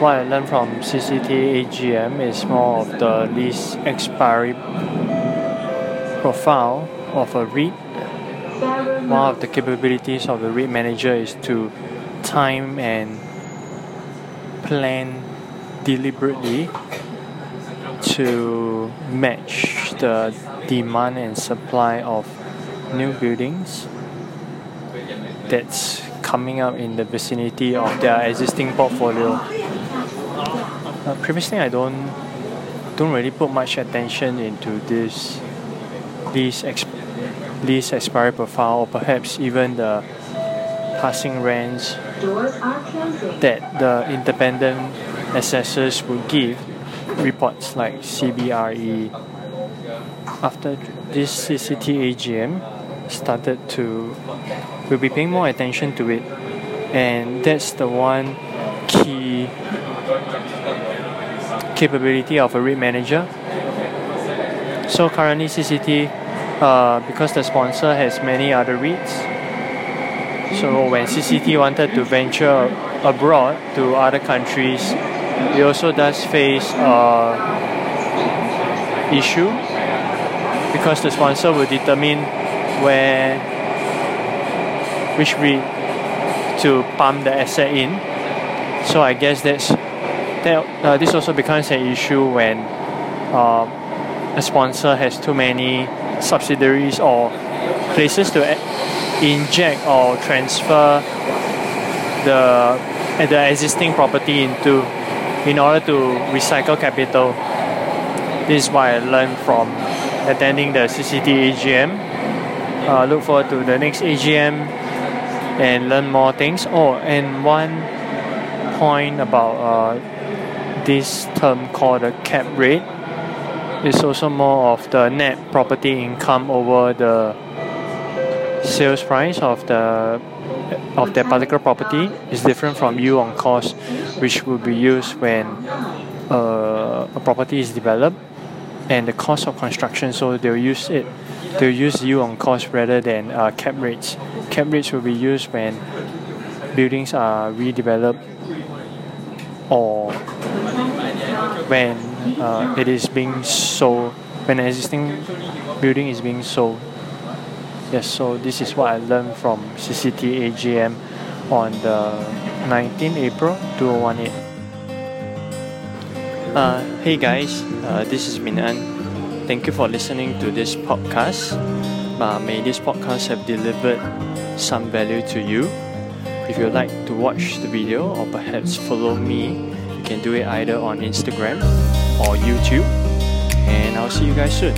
what I learned from CCT AGM is more of the lease expiry profile of a REIT. One of the capabilities of the REIT manager is to time and plan deliberately to match the demand and supply of new buildings that's coming up in the vicinity of their existing portfolio. Uh, previously, I don't don't really put much attention into this lease exp- lease expiry profile, or perhaps even the passing rents that the independent assessors would give reports like CBRE. After this CCT AGM started to we'll be paying more attention to it and that's the one key capability of a REIT manager so currently CCT uh, because the sponsor has many other REITs so when CCT wanted to venture abroad to other countries it also does face a issue because the sponsor will determine where which REIT to pump the asset in. So I guess that's that. Uh, this also becomes an issue when um, a sponsor has too many subsidiaries or places to inject or transfer the the existing property into in order to recycle capital. This is what I learned from attending the CCT AGM. Uh, look forward to the next AGM and learn more things. Oh, and one point about uh, this term called the cap rate is also more of the net property income over the sales price of the of that particular property is different from yield on cost, which will be used when uh, a property is developed and the cost of construction. So they'll use it they'll use yield on cost rather than uh, cap rates. Cap rates will be used when buildings are redeveloped or when uh, it is being sold, when an existing building is being sold. Yes, so this is what I learned from CCT AGM on the 19 April 2018. Uh, hey guys, uh, this is Minan. Thank you for listening to this podcast. Uh, may this podcast have delivered some value to you. If you'd like to watch the video or perhaps follow me, can do it either on Instagram or YouTube. And I'll see you guys soon.